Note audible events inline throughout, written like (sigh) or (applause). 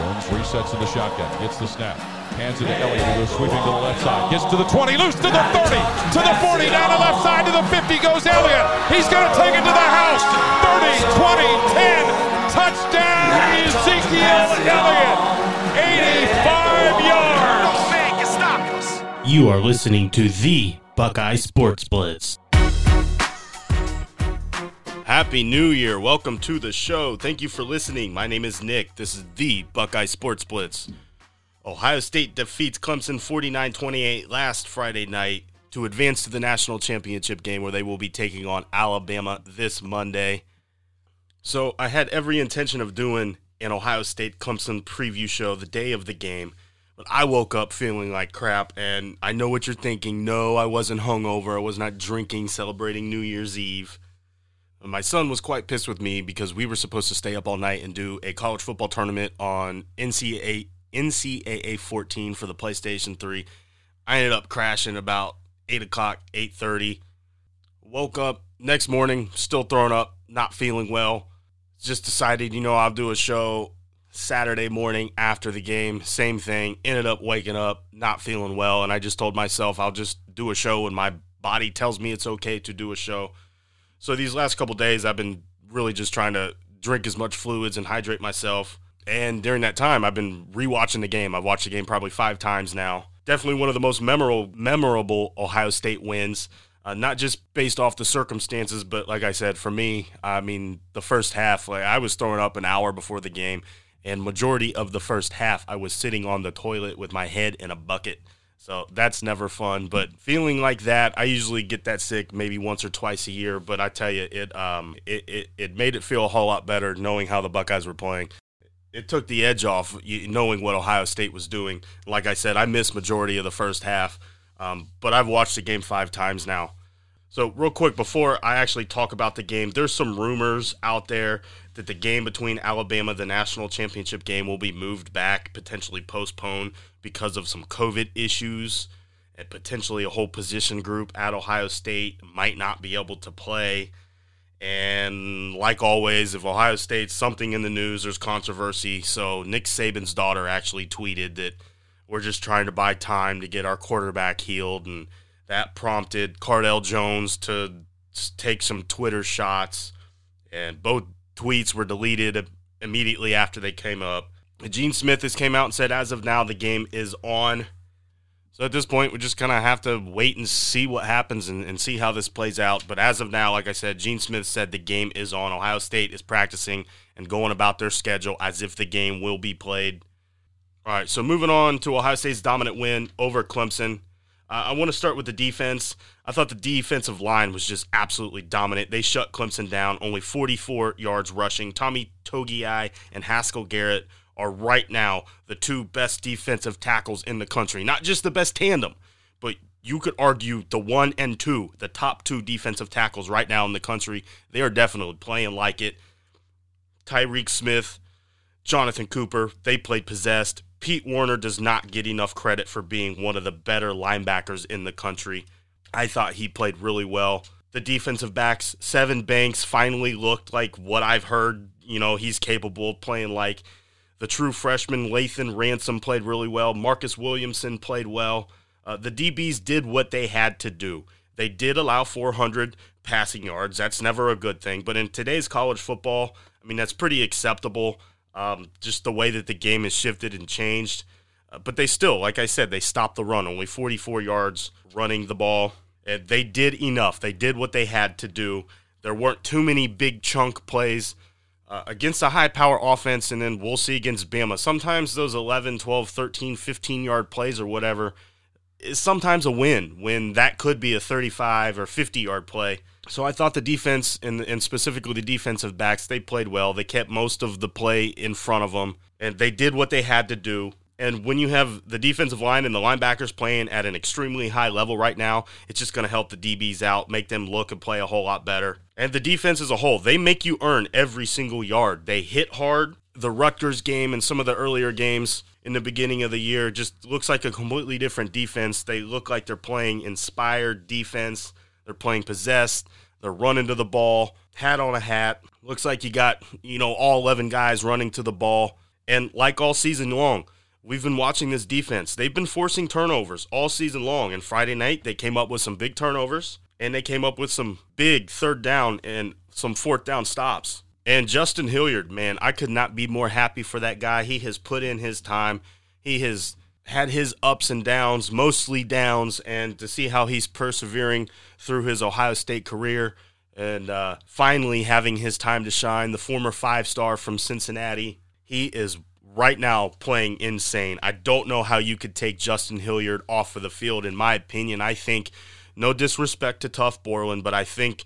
Jones resets in the shotgun, gets the snap, hands it to Elliott, who goes sweeping to the left side, gets to the 20, loose to the 30, to the 40, down the left side to the 50 goes Elliott. He's going to take it to the house. 30, 20, 10, touchdown Ezekiel Elliott. 85 yards. You are listening to the Buckeye Sports Blitz. Happy New Year. Welcome to the show. Thank you for listening. My name is Nick. This is the Buckeye Sports Blitz. Ohio State defeats Clemson 49 28 last Friday night to advance to the national championship game where they will be taking on Alabama this Monday. So, I had every intention of doing an Ohio State Clemson preview show the day of the game, but I woke up feeling like crap. And I know what you're thinking. No, I wasn't hungover. I was not drinking, celebrating New Year's Eve. My son was quite pissed with me because we were supposed to stay up all night and do a college football tournament on NCAA NCAA 14 for the PlayStation 3. I ended up crashing about 8 o'clock, 8.30. Woke up next morning, still thrown up, not feeling well. Just decided, you know, I'll do a show Saturday morning after the game. Same thing. Ended up waking up, not feeling well. And I just told myself I'll just do a show when my body tells me it's okay to do a show. So these last couple days, I've been really just trying to drink as much fluids and hydrate myself. And during that time, I've been rewatching the game. I've watched the game probably five times now. Definitely one of the most memorable, memorable Ohio State wins. Uh, not just based off the circumstances, but like I said, for me, I mean, the first half, like I was throwing up an hour before the game, and majority of the first half, I was sitting on the toilet with my head in a bucket. So that's never fun. But feeling like that, I usually get that sick maybe once or twice a year. But I tell you, it um it, it, it made it feel a whole lot better knowing how the Buckeyes were playing. It took the edge off knowing what Ohio State was doing. Like I said, I missed majority of the first half, um, but I've watched the game five times now. So real quick before I actually talk about the game, there's some rumors out there that the game between Alabama, the national championship game, will be moved back, potentially postponed because of some COVID issues, and potentially a whole position group at Ohio State might not be able to play. And like always, if Ohio State's something in the news, there's controversy. So Nick Saban's daughter actually tweeted that we're just trying to buy time to get our quarterback healed, and that prompted Cardale Jones to take some Twitter shots, and both tweets were deleted immediately after they came up. Gene Smith has came out and said as of now the game is on. So at this point, we just kind of have to wait and see what happens and, and, see how this plays out. But as of now, like I said, Gene Smith said the game is on. Ohio State is practicing and going about their schedule as if the game will be played. All right, so moving on to Ohio State's dominant win over Clemson. I want to start with the defense. I thought the defensive line was just absolutely dominant. They shut Clemson down, only 44 yards rushing. Tommy Togiai and Haskell Garrett are right now the two best defensive tackles in the country. Not just the best tandem, but you could argue the one and two, the top two defensive tackles right now in the country. They are definitely playing like it. Tyreke Smith, Jonathan Cooper, they played possessed. Pete Werner does not get enough credit for being one of the better linebackers in the country. I thought he played really well. The defensive backs, Sevyn Banks, finally looked like what I've heard, you know, he's capable of playing like. The true freshman, Lathan Ransom, played really well. Marcus Williamson played well. Uh, the DBs did what they had to do. They did allow 400 passing yards. That's never a good thing. But in today's college football, I mean, that's pretty acceptable um, just the way that the game has shifted and changed. Uh, but they still, like I said, they stopped the run, only 44 yards running the ball. And they did enough. They did what they had to do. There weren't too many big chunk plays uh, against a high power offense, and then we'll see against Bama. Sometimes those 11, 12, 13, 15 yard plays or whatever is sometimes a win when that could be a 35 or 50 yard play. So I thought the defense and, and specifically the defensive backs they played well. They kept most of the play in front of them, and they did what they had to do. And when you have the defensive line and the linebackers playing at an extremely high level right now, it's just going to help the DBs out, make them look and play a whole lot better. And the defense as a whole, they make you earn every single yard. They hit hard. The Rutgers game and some of the earlier games in the beginning of the year just looks like a completely different defense. They look like they're playing inspired defense. They're playing possessed. They're running to the ball, hat on a hat. Looks like you got, you know, all 11 guys running to the ball. And like all season long, we've been watching this defense. They've been forcing turnovers all season long. And Friday night, they came up with some big turnovers and they came up with some big third down and some fourth down stops. And Justin Hilliard, man, I could not be more happy for that guy. He has put in his time. He has had his ups and downs, mostly downs, and to see how he's persevering through his Ohio State career and uh, finally having his time to shine. The former five star from Cincinnati, he is right now playing insane. I don't know how you could take Justin Hilliard off of the field. In my opinion, I think, no disrespect to Tuf Borland, but I think,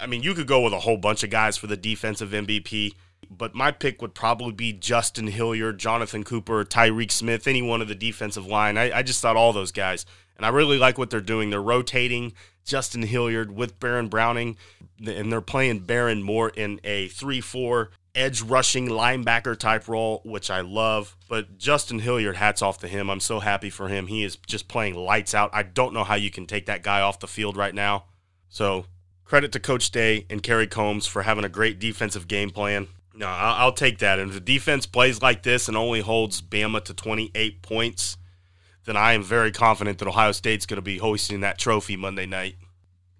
I mean, you could go with a whole bunch of guys for the defensive MVP but my pick would probably be Justin Hilliard, Jonathan Cooper, Tyreke Smith, any one of the defensive line. I, I, just thought all those guys. And I really like what they're doing. They're rotating Justin Hilliard with Baron Browning, and they're playing Baron more in a 3 4 edge rushing linebacker type role, which I love. But Justin Hilliard, hats off to him. I'm so happy for him. He is just playing lights out. I don't know how you can take that guy off the field right now. So credit to Coach Day and Kerry Coombs for having a great defensive game plan. No, I'll, take that. And if the defense plays like this and only holds Bama to 28 points, then I am very confident that Ohio State's going to be hoisting that trophy Monday night.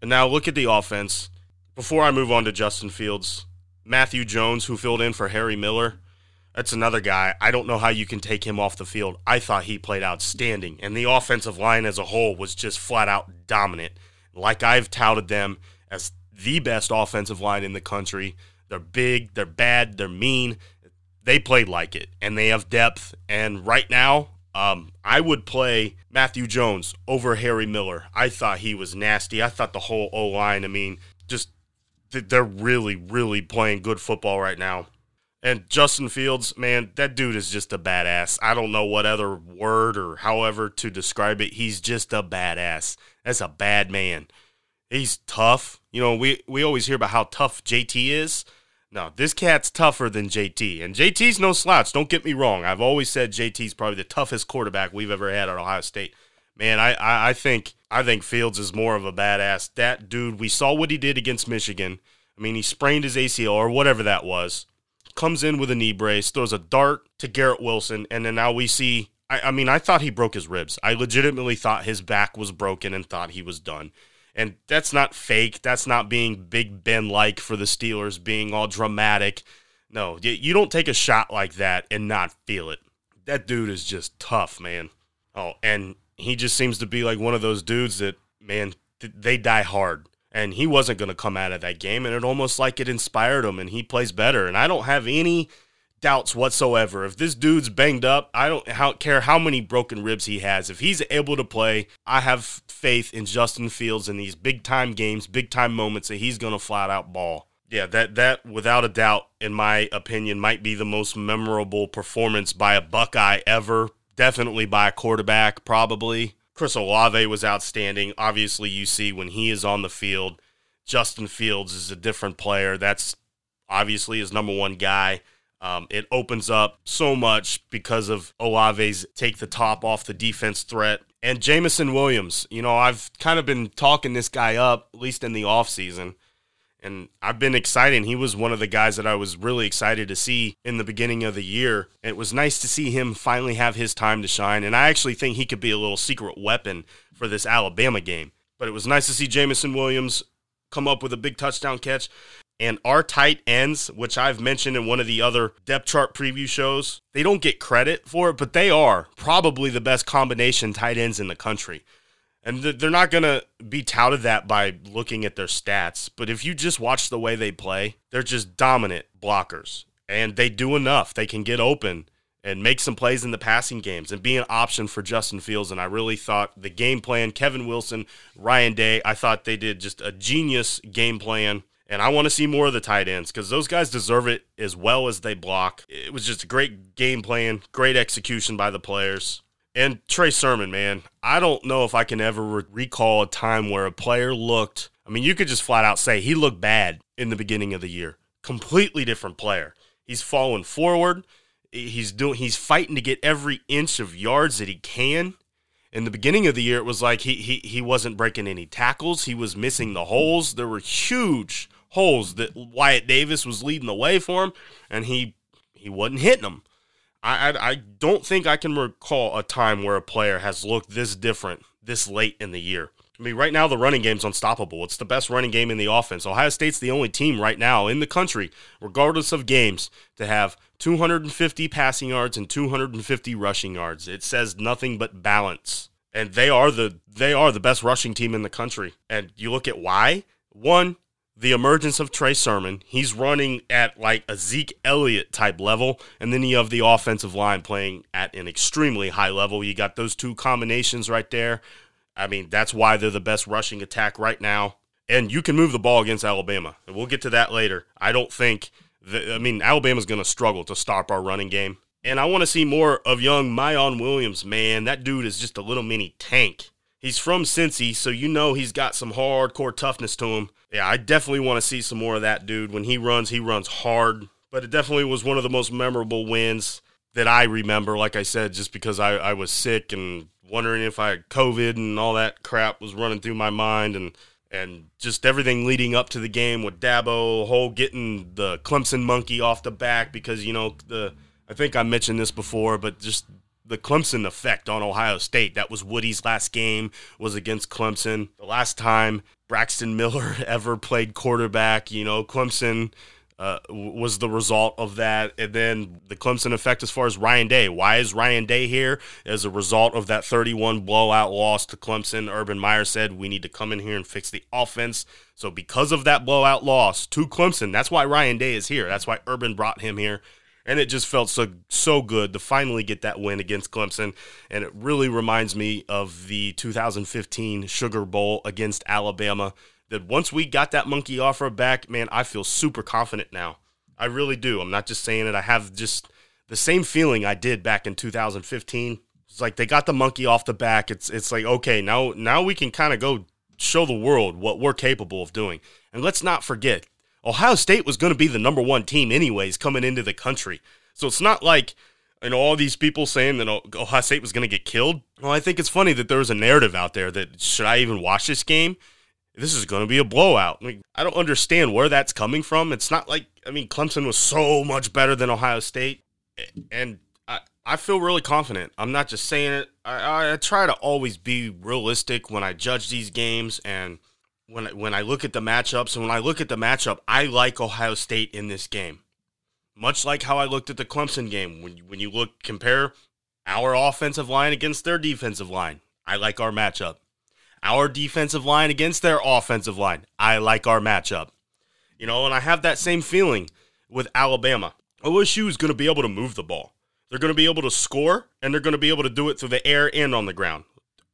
And now look at the offense. Before I move on to Justin Fields, Matthew Jones, who filled in for Harry Miller, that's another guy. I don't know how you can take him off the field. I thought he played outstanding, and the offensive line as a whole was just flat out dominant. Like I've touted them as the best offensive line in the country. They're big, they're bad, they're mean. They played like it, and they have depth. And right now, um, I would play Matthew Jones over Harry Miller. I thought he was nasty. I thought the whole O line, I mean, just they're really, really playing good football right now. And Justin Fields, man, that dude is just a badass. I don't know what other word or however to describe it. He's just a badass. That's a bad man. He's tough. You know, we, we always hear about how tough JT is. No, this cat's tougher than JT. And JT's no slouch. Don't get me wrong. I've always said JT's probably the toughest quarterback we've ever had at Ohio State. Man, I, I, I think I think Fields is more of a badass. That dude, we saw what he did against Michigan. I mean, he sprained his ACL or whatever that was. Comes in with a knee brace, throws a dart to Garrett Wilson, and then now we see I, I mean, I thought he broke his ribs. I legitimately thought his back was broken and thought he was done. And that's not fake. That's not being Big Ben like for the Steelers, being all dramatic. No, you don't take a shot like that and not feel it. That dude is just tough, man. Oh, and he just seems to be like one of those dudes that, man, they die hard. And he wasn't going to come out of that game, and it almost like it inspired him, and he plays better. And I don't have any doubts whatsoever. If this dude's banged up, I don't care how many broken ribs he has. If he's able to play, I have faith in Justin Fields in these big time games, big time moments that he's going to flat out ball. Yeah, that that without a doubt, in my opinion, might be the most memorable performance by a Buckeye ever. Definitely by a quarterback, probably. Chris Olave was outstanding. Obviously, you see when he is on the field, Justin Fields is a different player. That's obviously his number one guy. Um, it opens up so much because of Olave's take the top off the defense threat. And Jameson Williams, you know, I've kind of been talking this guy up, at least in the offseason. And I've been excited. He was one of the guys that I was really excited to see in the beginning of the year. It was nice to see him finally have his time to shine. And I actually think he could be a little secret weapon for this Alabama game. But it was nice to see Jameson Williams come up with a big touchdown catch. And our tight ends, which I've mentioned in one of the other depth chart preview shows, they don't get credit for it, but they are probably the best combination tight ends in the country. And they're not going to be touted that by looking at their stats. But if you just watch the way they play, they're just dominant blockers. And they do enough. They can get open and make some plays in the passing games and be an option for Justin Fields. And I really thought the game plan, Kevin Wilson, Ryan Day, I thought they did just a genius game plan and I want to see more of the tight ends because those guys deserve it as well as they block. It was just a great game plan, great execution by the players. And Trey Sermon, man, I don't know if I can ever re- recall a time where a player looked. I mean, you could just flat out say he looked bad in the beginning of the year. Completely different player. He's falling forward. He's doing. He's fighting to get every inch of yards that he can. In the beginning of the year, it was like he he he wasn't breaking any tackles. He was missing the holes. There were huge holes that Wyatt Davis was leading the way for him, and he he wasn't hitting them. I, I, I don't think I can recall a time where a player has looked this different this late in the year. I mean, right now the running game's unstoppable. It's the best running game in the offense. Ohio State's the only team right now in the country, regardless of games, to have 250 passing yards and 250 rushing yards. It says nothing but balance. And they are the they are the best rushing team in the country. And you look at why? One, the emergence of Trey Sermon. He's running at like a Zeke Elliott type level, and then you have the offensive line playing at an extremely high level. You got those two combinations right there. I mean, that's why they're the best rushing attack right now. And you can move the ball against Alabama. And we'll get to that later. I don't think that, I mean, Alabama's going to struggle to stop our running game. And I want to see more of young Miyan Williams, man. That dude is just a little mini tank. He's from Cincy, so you know he's got some hardcore toughness to him. Yeah, I definitely want to see some more of that dude. When he runs, he runs hard. But it definitely was one of the most memorable wins that I remember. Like I said, just because I, I was sick and wondering if I had COVID and all that crap was running through my mind and and just everything leading up to the game with Dabo, whole getting the Clemson monkey off the back because you know the I think I mentioned this before, but just the Clemson effect on Ohio State. That was Woody's last game was against Clemson. The last time Braxton Miller (laughs) ever played quarterback, you know, Clemson uh, was the result of that. And then the Clemson effect as far as Ryan Day. Why is Ryan Day here? As a result of that 31 blowout loss to Clemson, Urban Meyer said, we need to come in here and fix the offense. So because of that blowout loss to Clemson, that's why Ryan Day is here. That's why Urban brought him here. And it just felt so so good to finally get that win against Clemson. And it really reminds me of the 2015 Sugar Bowl against Alabama that once we got that monkey offer back, man, I feel super confident now. I really do. I'm not just saying it. I have just the same feeling I did back in 2015. It's like they got the monkey off the back. It's it's like okay, now now we can kind of go show the world what we're capable of doing. And let's not forget, Ohio State was going to be the number one team anyways coming into the country. So it's not like and all these people saying that Ohio State was going to get killed. Well, I think it's funny that there was a narrative out there that should I even watch this game? this is going to be a blowout. I, mean, I don't understand where that's coming from. It's not like, I mean, Clemson was so much better than Ohio State. And I, I feel really confident. I'm not just saying it. I, I try to always be realistic when I judge these games. And when, when I look at the matchups, and when I look at the matchup, I like Ohio State in this game. Much like how I looked at the Clemson game. When, when you look, compare our offensive line against their defensive line, I like our matchup our defensive line against their offensive line. I like our matchup. You know, and I have that same feeling with Alabama. OSU is going to be able to move the ball. They're going to be able to score, and they're going to be able to do it through the air and on the ground.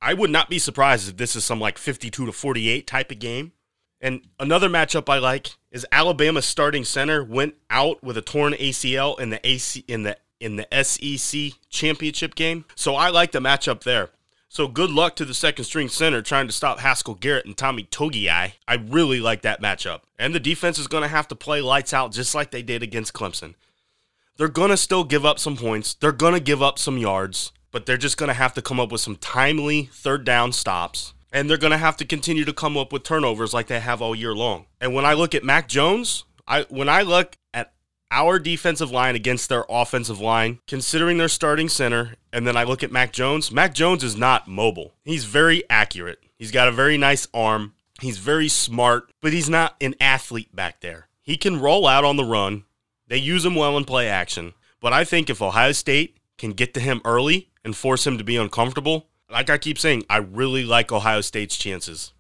I would not be surprised if this is some like 52 to 48 type of game. And another matchup I like is Alabama's starting center went out with a torn ACL in the AC in the in the SEC championship game. So I like the matchup there. So good luck to the second string center trying to stop Haskell Garrett and Tommy Togiai. I really like that matchup. And the defense is going to have to play lights out just like they did against Clemson. They're going to still give up some points. They're going to give up some yards, but they're just going to have to come up with some timely third down stops. And they're going to have to continue to come up with turnovers like they have all year long. And when I look at Mac Jones, I when I look at our defensive line against their offensive line, considering their starting center, and then I look at Mac Jones. Mac Jones is not mobile. He's very accurate. He's got a very nice arm. He's very smart, but he's not an athlete back there. He can roll out on the run. They use him well in play action. But I think if Ohio State can get to him early and force him to be uncomfortable, like I keep saying, I really like Ohio State's chances.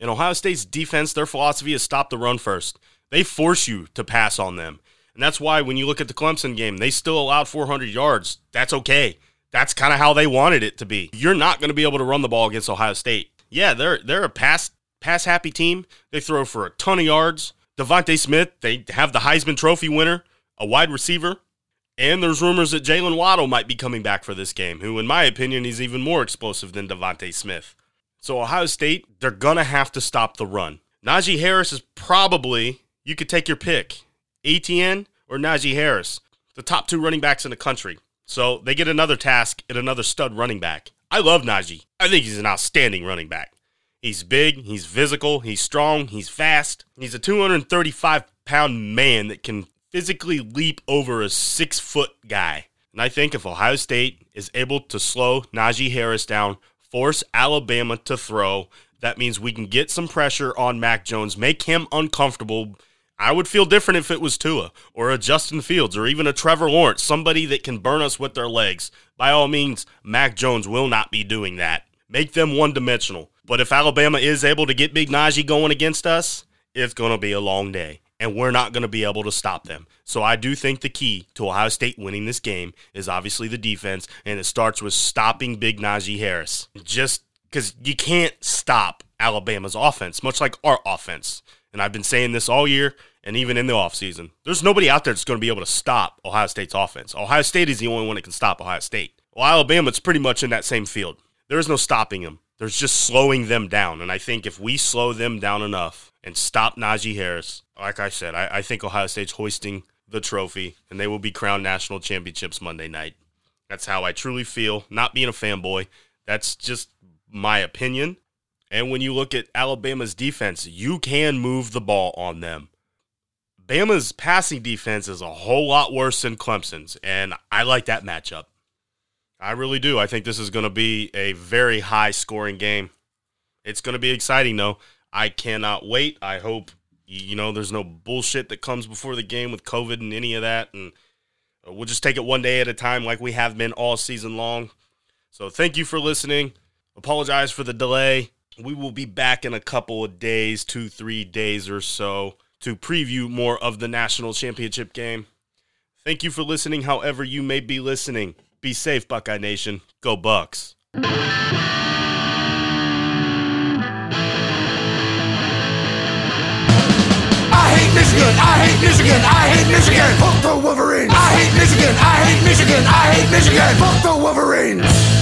In Ohio State's defense, their philosophy is stop the run first. They force you to pass on them. And that's why when you look at the Clemson game, they still allowed 400 yards. That's okay. That's kind of how they wanted it to be. You're not going to be able to run the ball against Ohio State. Yeah, they're they're a pass pass happy team. They throw for a ton of yards. DeVonta Smith, they have the Heisman Trophy winner, a wide receiver, and there's rumors that Jaylen Waddle might be coming back for this game. Who, in my opinion, is even more explosive than DeVonta Smith. So Ohio State, they're gonna have to stop the run. Najee Harris is probably you could take your pick. Etienne or Najee Harris, the top two running backs in the country. So they get another task at another stud running back. I love Najee. I think he's an outstanding running back. He's big, he's physical, he's strong, he's fast. He's a 235 pound man that can physically leap over a six foot guy. And I think if Ohio State is able to slow Najee Harris down, force Alabama to throw, that means we can get some pressure on Mac Jones, make him uncomfortable. I would feel different if it was Tua or a Justin Fields or even a Trevor Lawrence, somebody that can burn us with their legs. By all means, Mac Jones will not be doing that. Make them one dimensional. But if Alabama is able to get Big Najee going against us, it's going to be a long day and we're not going to be able to stop them. So I do think the key to Ohio State winning this game is obviously the defense, and it starts with stopping Big Najee Harris. Just because you can't stop Alabama's offense, much like our offense. And I've been saying this all year and even in the offseason. There's nobody out there that's going to be able to stop Ohio State's offense. Ohio State is the only one that can stop Ohio State. Well, Alabama's pretty much in that same field. There is no stopping them. There's just slowing them down. And I think if we slow them down enough and stop Najee Harris, like I said, I, I think Ohio State's hoisting the trophy and they will be crowned national championships Monday night. That's how I truly feel, not being a fanboy. That's just my opinion. And when you look at Alabama's defense, you can move the ball on them. Bama's passing defense is a whole lot worse than Clemson's, and I like that matchup. I really do. I think this is going to be a very high scoring game. It's going to be exciting, though. I cannot wait. I hope, you know, there's no bullshit that comes before the game with COVID and any of that. And uh, we'll just take it one day at a time like we have been all season long. So thank you for listening. Apologize for the delay. We will be back in a couple of days, two, three days or so, to preview more of the national championship game. Thank you for listening, however, you may be listening. Be safe, Buckeye Nation. Go Bucks. Michigan. I hate Michigan. I hate Michigan. Fuck the Wolverines. I hate Michigan. I hate Michigan. I hate Michigan. Fuck the Wolverines.